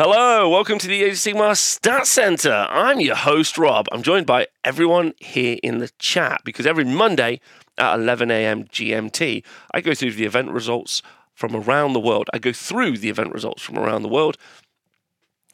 Hello, welcome to the Age of Sigmar Stat Center. I'm your host, Rob. I'm joined by everyone here in the chat because every Monday at 11 a.m. GMT, I go through the event results from around the world. I go through the event results from around the world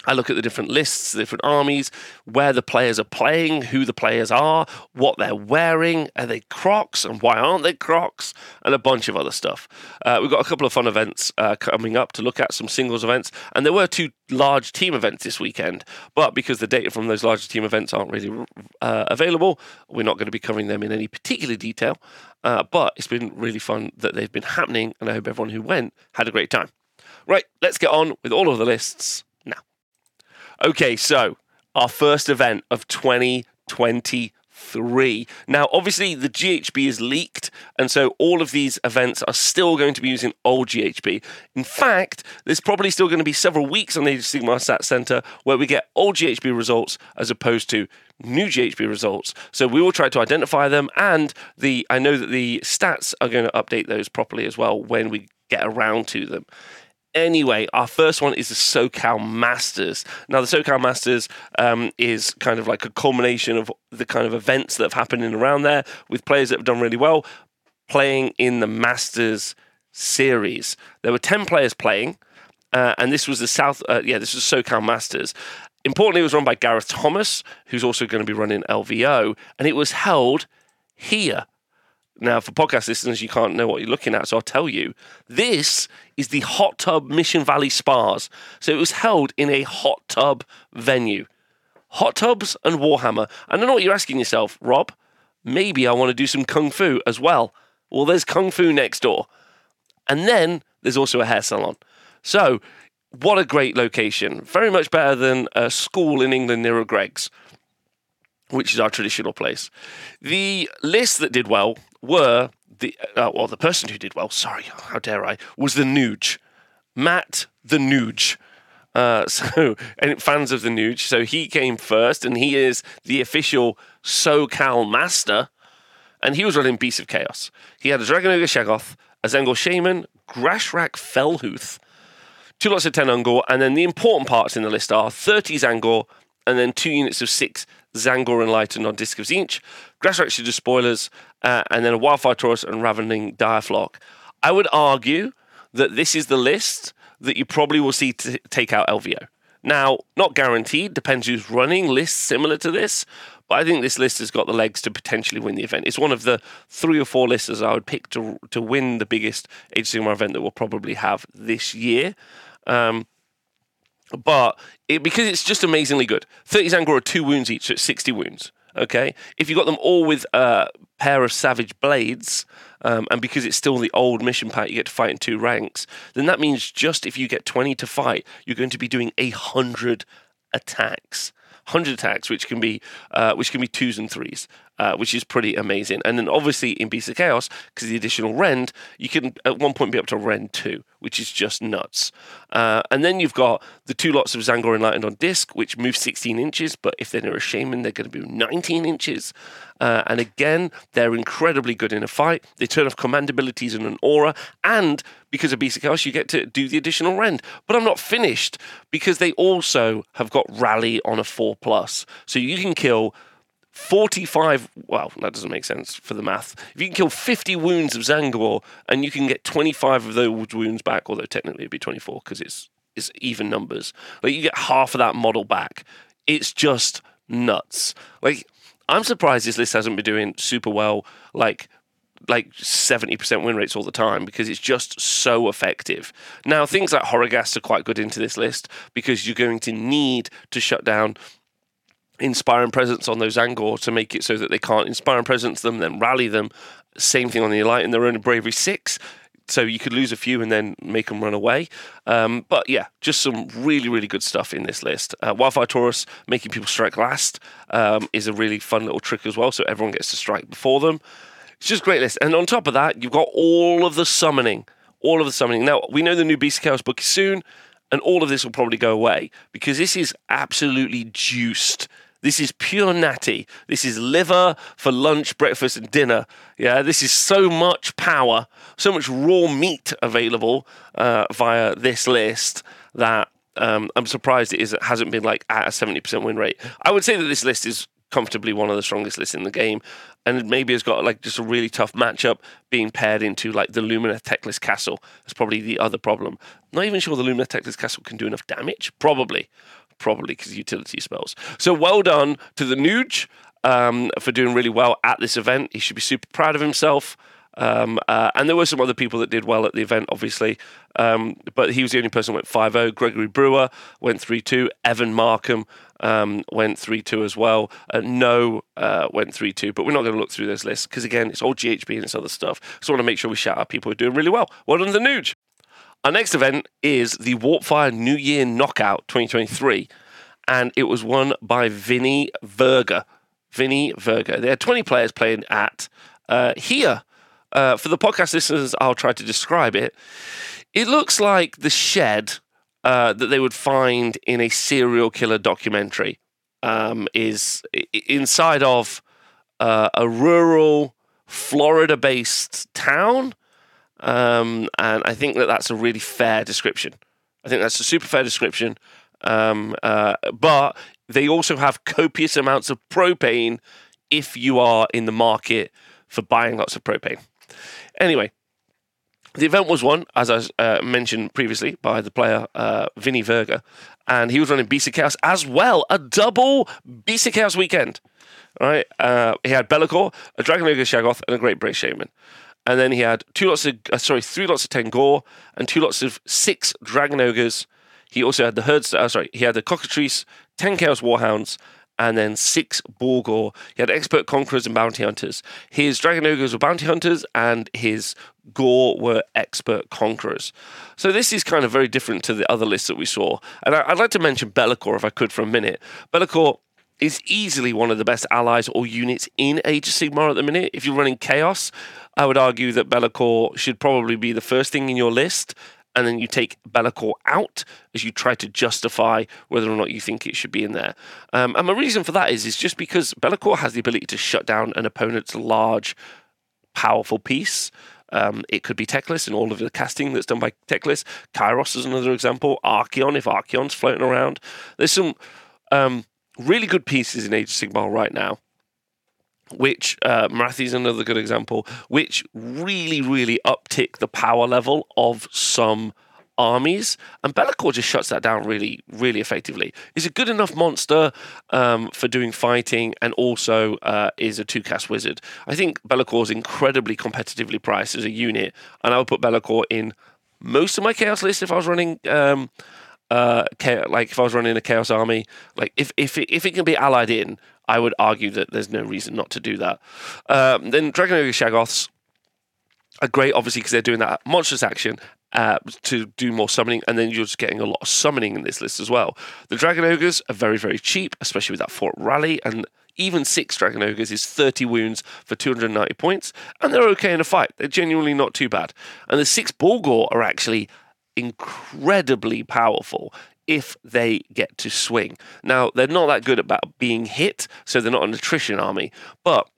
I look at the different lists, the different armies, where the players are playing, who the players are, what they're wearing, are they Crocs and why aren't they Crocs, and a bunch of other stuff. Uh, we've got a couple of fun events uh, coming up to look at, some singles events, and there were two large team events this weekend, but because the data from those larger team events aren't really uh, available, we're not going to be covering them in any particular detail. Uh, but it's been really fun that they've been happening, and I hope everyone who went had a great time. Right, let's get on with all of the lists Okay, so our first event of 2023. Now, obviously, the GHB is leaked, and so all of these events are still going to be using old GHB. In fact, there's probably still going to be several weeks on the Age of Stat Center where we get old GHB results as opposed to new GHB results. So we will try to identify them, and the I know that the stats are going to update those properly as well when we get around to them. Anyway, our first one is the SoCal Masters. Now, the SoCal Masters um, is kind of like a culmination of the kind of events that have happened in around there with players that have done really well playing in the Masters series. There were 10 players playing, uh, and this was the South, uh, yeah, this was SoCal Masters. Importantly, it was run by Gareth Thomas, who's also going to be running LVO, and it was held here now, for podcast listeners, you can't know what you're looking at, so I'll tell you. This is the Hot Tub Mission Valley Spas. So it was held in a hot tub venue. Hot tubs and Warhammer. And I know what you're asking yourself, Rob. Maybe I want to do some Kung Fu as well. Well, there's Kung Fu next door. And then there's also a hair salon. So, what a great location. Very much better than a school in England near a Greggs which is our traditional place. The list that did well were the uh, well, the person who did well. Sorry, how dare I? Was the Nuge, Matt the Nuge. Uh, so, and fans of the Nuge. So he came first, and he is the official SoCal master. And he was running Beast of Chaos. He had a Dragon Ogre Shaggoth, a Tzaangor Shaman, Grashrak Fellhoof, two lots of 10 Ungor, and then the important parts in the list are 30 Tzaangor, and then two units of six Tzaangor Enlightened on Disc of Tzeentch, Grashrak Shooter Spoilers, uh, and then a Wildfire Taurus and Ravening Direflock. I would argue that this is the list that you probably will see to take out LVO. Now, not guaranteed, depends who's running lists similar to this, but I think this list has got the legs to potentially win the event. It's one of the three or four lists I would pick to to win the biggest Age event that we'll probably have this year. Um, but it, because it's just amazingly good. 30 Tzaangor are two wounds each, so it's 60 wounds. Okay, if you got them all with a pair of Savage Blades, um, and because it's still the old mission pack, you get to fight in two ranks. Then that means just if you get 20 to fight, you're going to be doing a hundred attacks. 100 attacks, which can be uh, which can be twos and threes, uh, which is pretty amazing. And then obviously in Beast of Chaos, because the additional rend, you can at one point be up to rend two, which is just nuts. Uh, and then you've got the two lots of Tzaangor Enlightened on disc, which move 16 inches, but if they're near a shaman, they're going to be 19 inches. Uh, and again, they're incredibly good in a fight. They turn off command abilities and an aura, and because of Beast of Chaos, you get to do the additional rend. But I'm not finished because they also have got rally on a four plus, so you can kill 45 well that doesn't make sense for the math. If you can kill 50 wounds of Tzaangor and you can get 25 of those wounds back although technically it'd be 24 because it's it's even numbers like you get half of that model back. It's just nuts. Like i'm surprised this list hasn't been doing super well like like 70% win rates all the time because it's just so effective. Now, things like Horrorghast are quite good into this list because you're going to need to shut down inspiring presence on those Tzaangor to make it so that they can't inspire and presence them, then rally them. Same thing on the Elite in their own bravery six. So you could lose a few and then make them run away. Um, but yeah, just some really, really good stuff in this list. Uh, Wildfire Taurus making people strike last um, is a really fun little trick as well. So everyone gets to strike before them. It's just great list. And on top of that, you've got all of the summoning. All of the summoning. Now, we know the new Beast Chaos book is soon, and all of this will probably go away because this is absolutely juiced this is pure natty. This is liver for lunch, breakfast, and dinner. Yeah, this is so much power, so much raw meat available uh, via this list that um, I'm surprised it, is, hasn't been like at a 70% win rate. I would say that this list is comfortably one of the strongest lists in the game, and maybe it's got like just a really tough matchup being paired into like the Lumineth Teclis Castle. That's probably the other problem. Not even sure the Lumineth Teclis Castle can do enough damage. Probably, probably because utility spells. So well done to the Nuge um, for doing really well at this event. He should be super proud of himself. Um, uh, and there were some other people that did well at the event, obviously. Um, but he was the only person who went 5 0. Gregory Brewer went 3 2. Evan Markham um, went 3 2 as well. Uh, no uh, went 3 2. But we're not going to look through this list because, again, it's all GHB and it's other stuff. So I want to make sure we shout out people who are doing really well. Well done, the Nuge. Our next event is the Warpfire New Year Knockout 2023. And it was won by Vinny Verga. Vinny Verga. There are 20 players playing at uh, here. Uh, for the podcast listeners, I'll try to describe it. It looks like the shed uh, that they would find in a serial killer documentary um, is inside of uh, a rural Florida based town. Um, and I think that that's a really fair description. I think that's a super fair description. Um, uh, but they also have copious amounts of propane if you are in the market for buying lots of propane. Anyway, the event was won, as I uh, mentioned previously, by the player uh, Vinny Verga, and he was running Chaos as well, a double Chaos weekend. Right, uh, he had Be'lakor, a Dragon Ogre Shaggoth, and a Great Bray-Shaman. And then he had two lots of, uh, sorry, three lots of Tengor and two lots of six Dragon Ogres. He also had the herds, uh, sorry, he had the Cockatrice, 10 Chaos Warhounds, and then six Bullgor. He had expert conquerors and bounty hunters. His dragon ogres were bounty hunters, and his gore were expert conquerors. So this is kind of very different to the other lists that we saw. And I, would like to mention Be'lakor if I could for a minute. Be'lakor is easily one of the best allies or units in Age of Sigmar at the minute. If you're running Chaos, I would argue that Be'lakor should probably be the first thing in your list and then you take Be'lakor out as you try to justify whether or not you think it should be in there. Um, and my reason for that is is just because Be'lakor has the ability to shut down an opponent's large, powerful piece. Um, it could be Teclis and all of the casting that's done by Teclis. Kairos is another example. Archaon, if Archaon's floating around. There's some um, really good pieces in Age of Sigmar right now which uh, is another good example, which really, really uptick the power level of some armies, and Be'lakor just shuts that down really, really effectively. Is a good enough monster um, for doing fighting, and also uh, is a two-cast wizard. I think Be'lakor is incredibly competitively priced as a unit, and I would put Be'lakor in most of my chaos list if I was running. Um, uh, like if I was running a chaos army, like if if it, if it can be allied in, I would argue that there's no reason not to do that. Um, then Dragon Ogre Shaggoths are great, obviously, because they're doing that monstrous action uh, to do more summoning, and then you're just getting a lot of summoning in this list as well. The Dragon Ogres are very, very cheap, especially with that Fort Rally, and even six Dragon Ogres is 30 wounds for 290 points, and they're okay in a fight. They're genuinely not too bad. And the six Bullgor are actually incredibly powerful if they get to swing. Now, they're not that good about being hit, so they're not an attrition army, but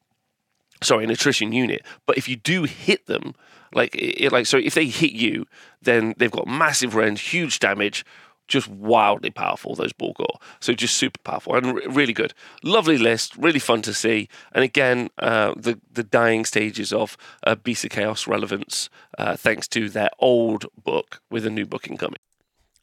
sorry, an attrition unit. But if you do hit them, like it, like so if they hit you, then they've got massive range, huge damage, just wildly powerful, those Bullgor. So just super powerful and re- really good. Lovely list, really fun to see. And again, uh, the, the dying stages of uh, Beast of Chaos relevance, uh, thanks to their old book with a new book incoming.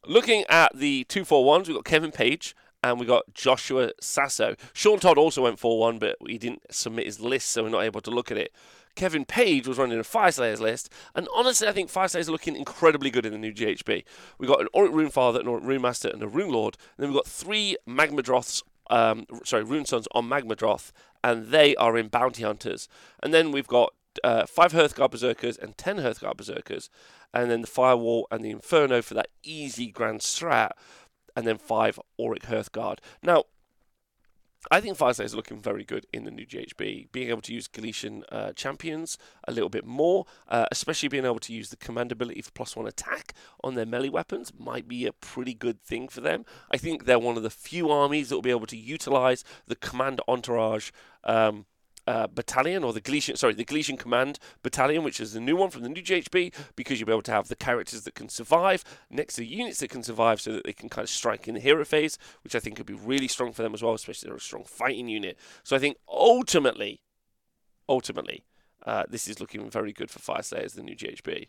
Looking at the two four ones, we've got Kevin Page and we got Joshua Sasso. Sean Todd also went 4 1, but he didn't submit his list, so we're not able to look at it. Kevin Page was running a Fyreslayers list, and honestly, I think Fyreslayers are looking incredibly good in the new GHB. We've got an Auric Rune Father, an Auric Rune Master, and a Rune Lord, and then we've got three Magmadroths, um, sorry, Rune Sons on Magmadroth, and they are in Bounty Hunters. And then we've got uh, five Hearthguard Berserkers and ten Hearthguard Berserkers, and then the Firewall and the Inferno for that easy Grand Strat, and then five Auric Hearthguard. Now, I think Fyreslayers is looking very good in the new GHB. Being able to use Galletian uh, champions a little bit more, uh, especially being able to use the command ability for plus one attack on their melee weapons, might be a pretty good thing for them. I think they're one of the few armies that will be able to utilize the command entourage. Um, uh, Battalion or the Galletian, sorry, the Galletian Command Battalion, which is the new one from the new GHB, because you'll be able to have the characters that can survive next to units that can survive so that they can kind of strike in the hero phase, which I think could be really strong for them as well, especially they're a strong fighting unit. So I think ultimately, ultimately, uh, this is looking very good for Fyreslayers, the new GHB.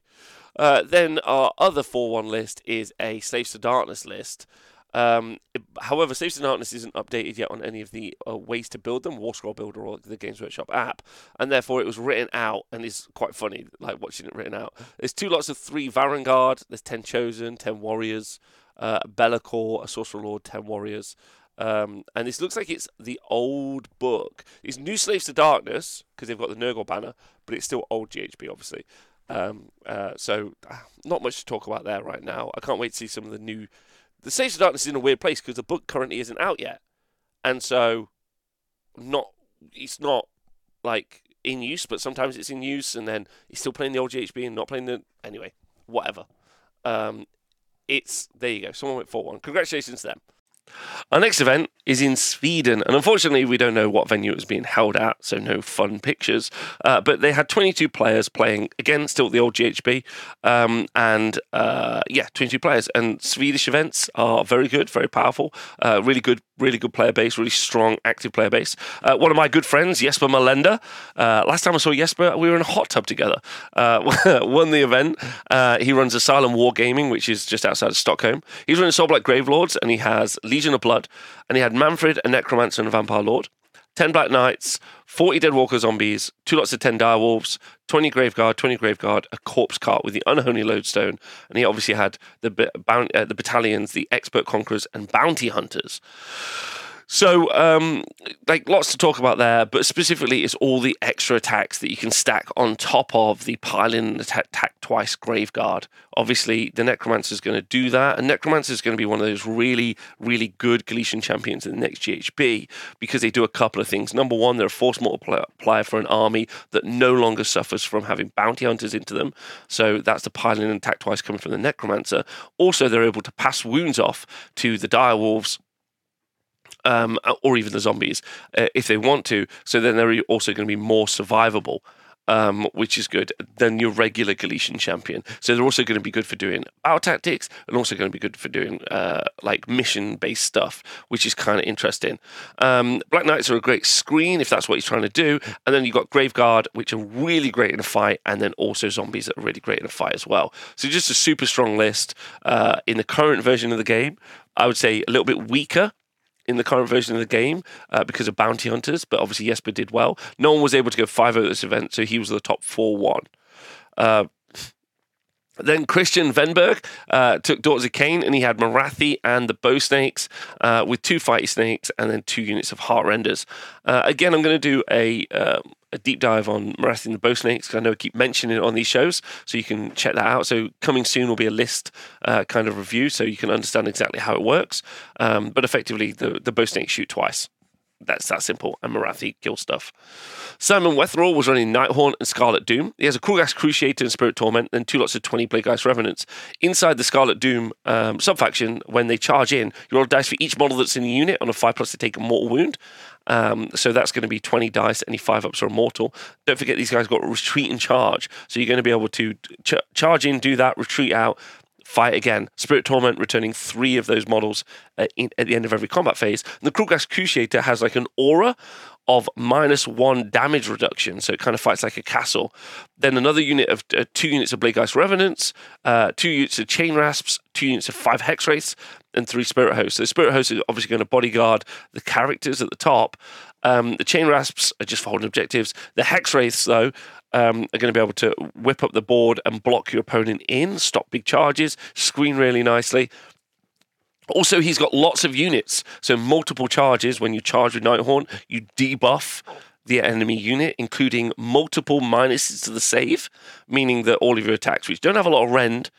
Uh, then our other 4 1 list is a Slaves to Darkness list. Um, however, Slaves to Darkness isn't updated yet on any of the uh, ways to build them, War Scroll Builder or the Games Workshop app, and therefore it was written out, and it's quite funny, like watching it written out. There's two lots of three Varangard, there's 10 Chosen, 10 Warriors, uh, Be'lakor, a Sorcerer Lord, 10 Warriors. Um, and this looks like it's the old book. It's New Slaves to Darkness because they've got the Nurgle banner, but it's still old GHB, obviously. Um, uh, so, uh, not much to talk about there right now. I can't wait to see some of the new. The Slaves of Darkness is in a weird place because the book currently isn't out yet, and so not it's not like in use, but sometimes it's in use, and then he's still playing the old GHB and not playing the anyway. Whatever. Um, it's there you go. Someone went four one. Congratulations to them. Our next event is in Sweden, and unfortunately, we don't know what venue it was being held at, so no fun pictures. Uh, but they had 22 players playing again, still the old GHB, um, and uh, yeah, 22 players. And Swedish events are very good, very powerful, uh, really good, really good player base, really strong, active player base. Uh, one of my good friends, Jesper Malenda. Uh, last time I saw Jesper, we were in a hot tub together. Uh, won the event. he runs Asylum Wargaming, which is just outside of Stockholm. He's running Soulblight Gravelords, and he has Legion of Blood, and he had Mannfred, a Necromancer, and a Vampire Lord. 10 Black Knights, 40 Deadwalker Zombies, two lots of 10 Direwolves, 20 Graveguard, 20 Graveguard, a Corpse Cart with the Unholy Lodestone, and he obviously had the, uh, the battalions, the Expert Conquerors, and Bounty Hunters. So, um, like, lots to talk about there, but specifically, it's all the extra attacks that you can stack on top of the pile-in attack, attack twice Graveguard. Obviously, the Necromancer is going to do that, and Necromancer is going to be one of those really, really good Galletian champions in the next GHB because they do a couple of things. Number one, they're a force multiplier for an army that no longer suffers from having bounty hunters into them. So that's the pile-in attack twice coming from the Necromancer. Also, they're able to pass wounds off to the Direwolves um, or even the zombies uh, if they want to. So then they're also going to be more survivable. Um, which is good, than your regular Galletian champion. So they're also going to be good for doing battle tactics and also going to be good for doing uh, like mission based stuff, which is kind of interesting. Um, Black Knights are a great screen if that's what he's trying to do. And then you've got Graveguard, which are really great in a fight, and then also zombies that are really great in a fight as well. So just a super strong list uh, in the current version of the game. I would say a little bit weaker in the current version of the game uh, because of bounty hunters, but obviously Jesper did well. No one was able to go 5 at this event, so he was the top 4 1. Uh, then Christian Venberg uh, took Daughters of Khaine and he had Morathi and the Bow Snakes uh, with two Fighty Snakes and then two units of Heartrenders. Uh, again, I'm going to do a, um, a deep dive on Morathi and the Bow Snakes because I know I keep mentioning it on these shows, so you can check that out. So coming soon will be a list uh, kind of review, so you can understand exactly how it works. Um, but effectively, the the Bow Snakes shoot twice. That's that simple. And Morathi kill stuff. Simon Wetherall was running Nighthaunt and Scarlet Doom. He has a Krulghast Cruciator and Spirit Torment, and two lots of 20 Bladegheist Revenants. Inside the Scarlet Doom um, subfaction, when they charge in, you roll dice for each model that's in the unit on a 5 plus to take a mortal wound. Um, so that's going to be 20 dice. Any 5 ups are immortal. Don't forget, these guys got retreat and charge. So you're going to be able to ch- charge in, do that, retreat out, fight again. Spirit Torment returning three of those models uh, in, at the end of every combat phase. And the Krulghast Cruciator has like an aura of minus one damage reduction, so it kind of fights like a castle. Then another unit of uh, two units of Bladegheist Revenants, uh, two units of Chain Rasps, two units of five Hex Wraiths, and three Spirit Hosts. So the Spirit Hosts are obviously going to bodyguard the characters at the top. Um, the Chain Rasps are just for holding objectives. The Hex Wraiths, though, um, are going to be able to whip up the board and block your opponent in, stop big charges, screen really nicely. Also, he's got lots of units, so multiple charges. When you charge with Nighthaunt, you debuff the enemy unit, including multiple minuses to the save, meaning that all of your attacks, which don't have a lot of rend,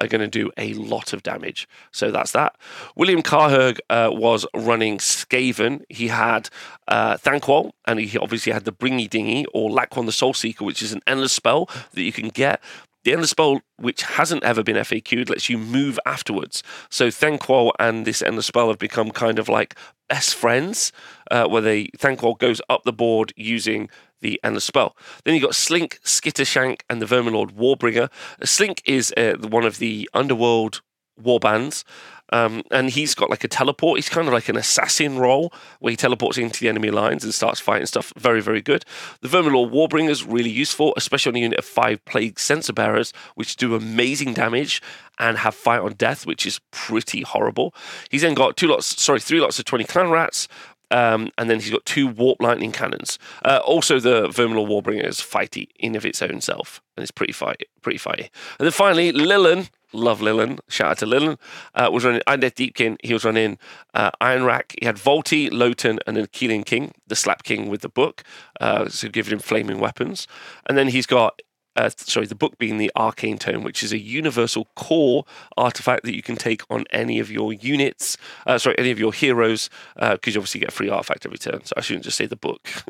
are going to do a lot of damage. So that's that. William Carherg uh, was running Skaven. He had uh, Thanquol, and he obviously had the Bringy Dingy or Lauchon the Soul Seeker, which is an endless spell that you can get The Endless Spell, which hasn't ever been FAQ'd, lets you move afterwards. So Thanquol and this Endless Spell have become kind of like best friends, uh, where they Thanquol goes up the board using the Endless Spell. Then you've got Slink, Skittershank, and the Verminlord Warbringer. Slink is uh, one of the underworld warbands. Um, and he's got like a teleport. He's kind of like an assassin role where he teleports into the enemy lines and starts fighting stuff. Very, very good. The Verminlord Warbringer is really useful, especially on a unit of five Plague Censer Bearers, which do amazing damage and have fight on death, which is pretty horrible. He's then got two lots, sorry, three lots of 20 clan rats. Um, and then he's got two warp lightning cannons. Uh, also, the Verminlord Warbringer is fighty in of its own self, and it's pretty fighty, pretty fighty. And then finally, Lillen, Love Lillen. Shout out to Lillen. Uh, was running Idoneth Deepkin. He was running uh, Ionrach. He had Volty, Lotann, and then Keeling King, the Slap King with the book, uh, so giving him flaming weapons. And then he's got uh, sorry, the book being the Arcane Tome, which is a universal core artifact that you can take on any of your units, uh, sorry, any of your heroes, because uh, you obviously get a free artifact every turn. So I shouldn't just say the book.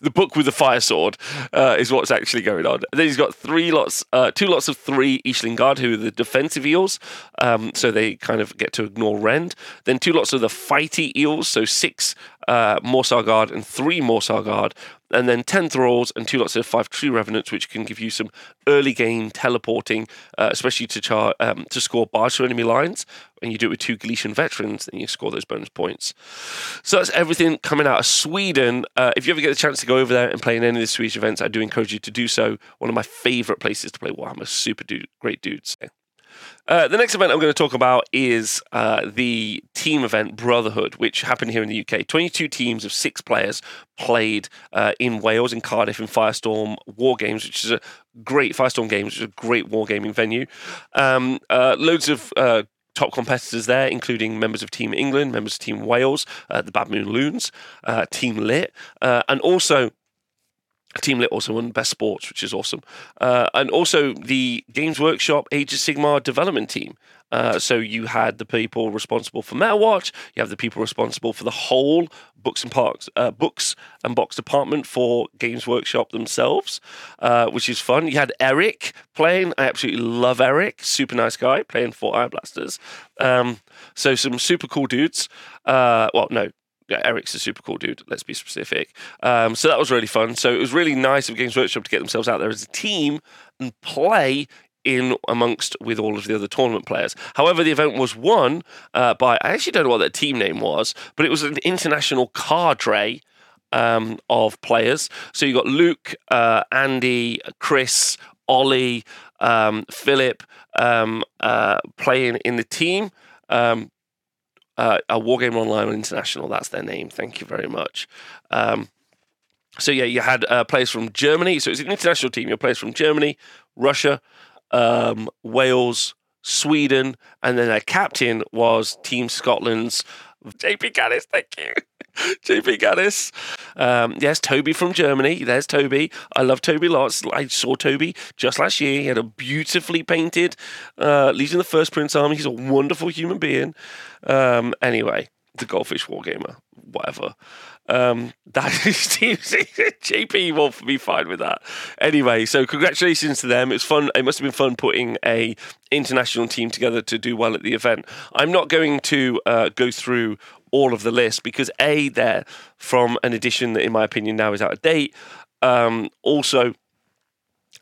the book with the fire sword uh, is what's actually going on. And then he's got three lots, uh, two lots of three Ishlaen Guard, who are the defensive eels, um, so they kind of get to ignore Rend. Then two lots of the fighty eels, so six uh, Morrsarr Guard and three Morrsarr Guard, and then 10 Thralls and two lots of five True Revenants, which can give you some early game teleporting, uh, especially to char- um, to score barge to enemy lines. And you do it with two Galletian veterans, then you score those bonus points. So that's everything coming out of Sweden. Uh, if you ever get the chance to go over there and play in any of the Swedish events, I do encourage you to do so. One of my favourite places to play Warhammer. Super dude, great dudes. Uh, the next event I'm going to talk about is uh, the team event Brotherhood, which happened here in the UK. 22 teams of six players played uh, in Wales, in Cardiff, in Firestorm War Games, which is a great Firestorm Games, which is a great wargaming venue. Um, uh, loads of uh, top competitors there, including members of Team England, members of Team Wales, uh, the Bad Moon Loons, uh, Team Lit, uh, and also Team Lit also won Best Sports, which is awesome. Uh, and also the Games Workshop Age of Sigmar development team. Uh, so you had the people responsible for Watch. you have the people responsible for the whole books and parks, uh, books and box department for Games Workshop themselves, uh, which is fun. You had Eric playing. I absolutely love Eric, super nice guy playing for Iron Blasters. Um, so some super cool dudes. Uh, well, no, Eric's a super cool dude. Let's be specific. Um, so that was really fun. So it was really nice of Games Workshop to get themselves out there as a team and play in amongst with all of the other tournament players. However, the event was won uh, by I actually don't know what their team name was, but it was an international cadre um, of players. So you got Luke, uh, Andy, Chris, Ollie, um, Philip um, uh, playing in the team. Um, uh, a Wargame Online International. That's their name. Thank you very much. Um, so yeah, you had uh, players from Germany. So it's an international team. You players from Germany, Russia, um, Wales, Sweden, and then their captain was Team Scotland's JP Gaddis. Thank you. JP Gaddis. Um, yes, Toby from Germany. There's Toby. I love Toby lots. I saw Toby just last year. He had a beautifully painted uh, Legion of the First Prince army. He's a wonderful human being. Um, anyway, the Goldfish Wargamer, whatever. Um, that JP will be fine with that. Anyway, so congratulations to them. It's fun. It must have been fun putting a international team together to do well at the event. I'm not going to uh, go through all of the list because a they're from an edition that, in my opinion, now is out of date. Um, also,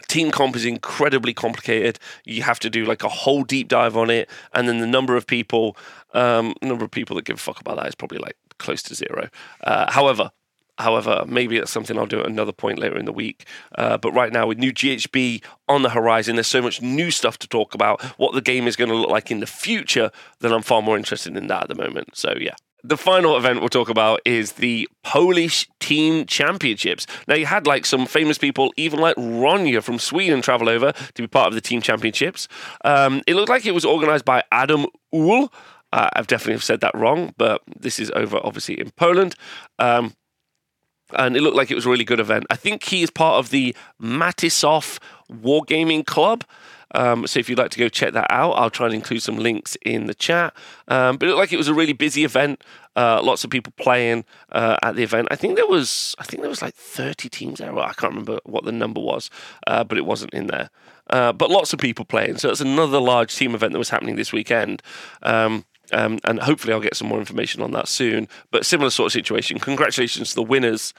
team comp is incredibly complicated. You have to do like a whole deep dive on it, and then the number of people, um, number of people that give a fuck about that is probably like close to zero. Uh, however, However, maybe that's something I'll do at another point later in the week. Uh, but right now, with new GHB on the horizon, there's so much new stuff to talk about. What the game is going to look like in the future, that I'm far more interested in that at the moment. So, yeah. The final event we'll talk about is the Polish Team Championships. Now, you had like some famous people, even like Ronja from Sweden, travel over to be part of the Team Championships. Um, it looked like it was organized by Adam Uhl. Uh, I've definitely said that wrong, but this is over obviously in Poland. Um, and it looked like it was a really good event. I think he is part of the Matisoff Wargaming Club. Um, so if you'd like to go check that out, I'll try and include some links in the chat. Um, but it looked like it was a really busy event. Uh, lots of people playing uh, at the event. I think there was, I think there was like 30 teams there. Well, I can't remember what the number was, uh, but it wasn't in there. Uh, but lots of people playing. So it's another large team event that was happening this weekend. Um, um, and hopefully I'll get some more information on that soon. But similar sort of situation. Congratulations to the winners.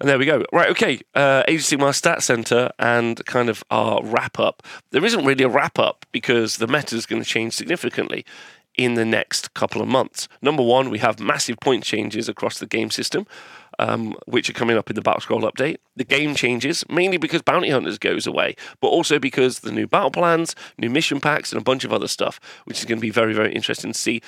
And there we go. Right, okay. Uh, Age of Stat Center and kind of our wrap up. There isn't really a wrap up because the meta is going to change significantly in the next couple of months. Number one, we have massive point changes across the game system. Um, which are coming up in the Battle Scroll update. The game changes mainly because Bounty Hunters goes away, but also because the new battle plans, new mission packs, and a bunch of other stuff, which is going to be very, very interesting to see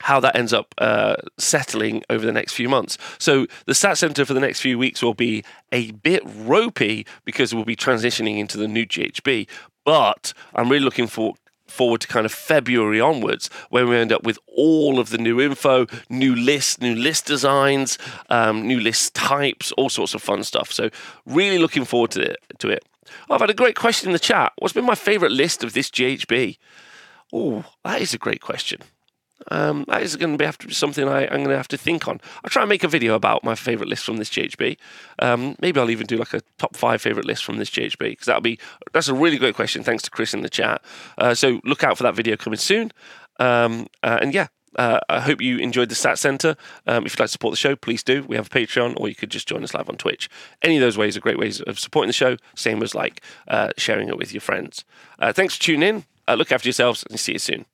how that ends up uh, settling over the next few months. So the stat center for the next few weeks will be a bit ropey because we'll be transitioning into the new GHB. But I'm really looking for forward to kind of February onwards, when we end up with all of the new info, new lists, new list designs, um, new list types, all sorts of fun stuff. So really looking forward to it. To it. Oh, I've had a great question in the chat. What's been my favourite list of this GHB? Oh, that is a great question. Um, that is going to be have to be something I, am going to have to think on. I'll try and make a video about my favourite list from this GHB. Um, maybe I'll even do like a top five favourite list from this GHB because that'll be that's a really great question. Thanks to Chris in the chat. Uh, so look out for that video coming soon. Um, uh, and yeah, uh, I hope you enjoyed the Stat Center. Um, if you'd like to support the show, please do. We have a Patreon, or you could just join us live on Twitch. Any of those ways are great ways of supporting the show. Same as like uh, sharing it with your friends. Uh, thanks for tuning in. Uh, look after yourselves, and see you soon.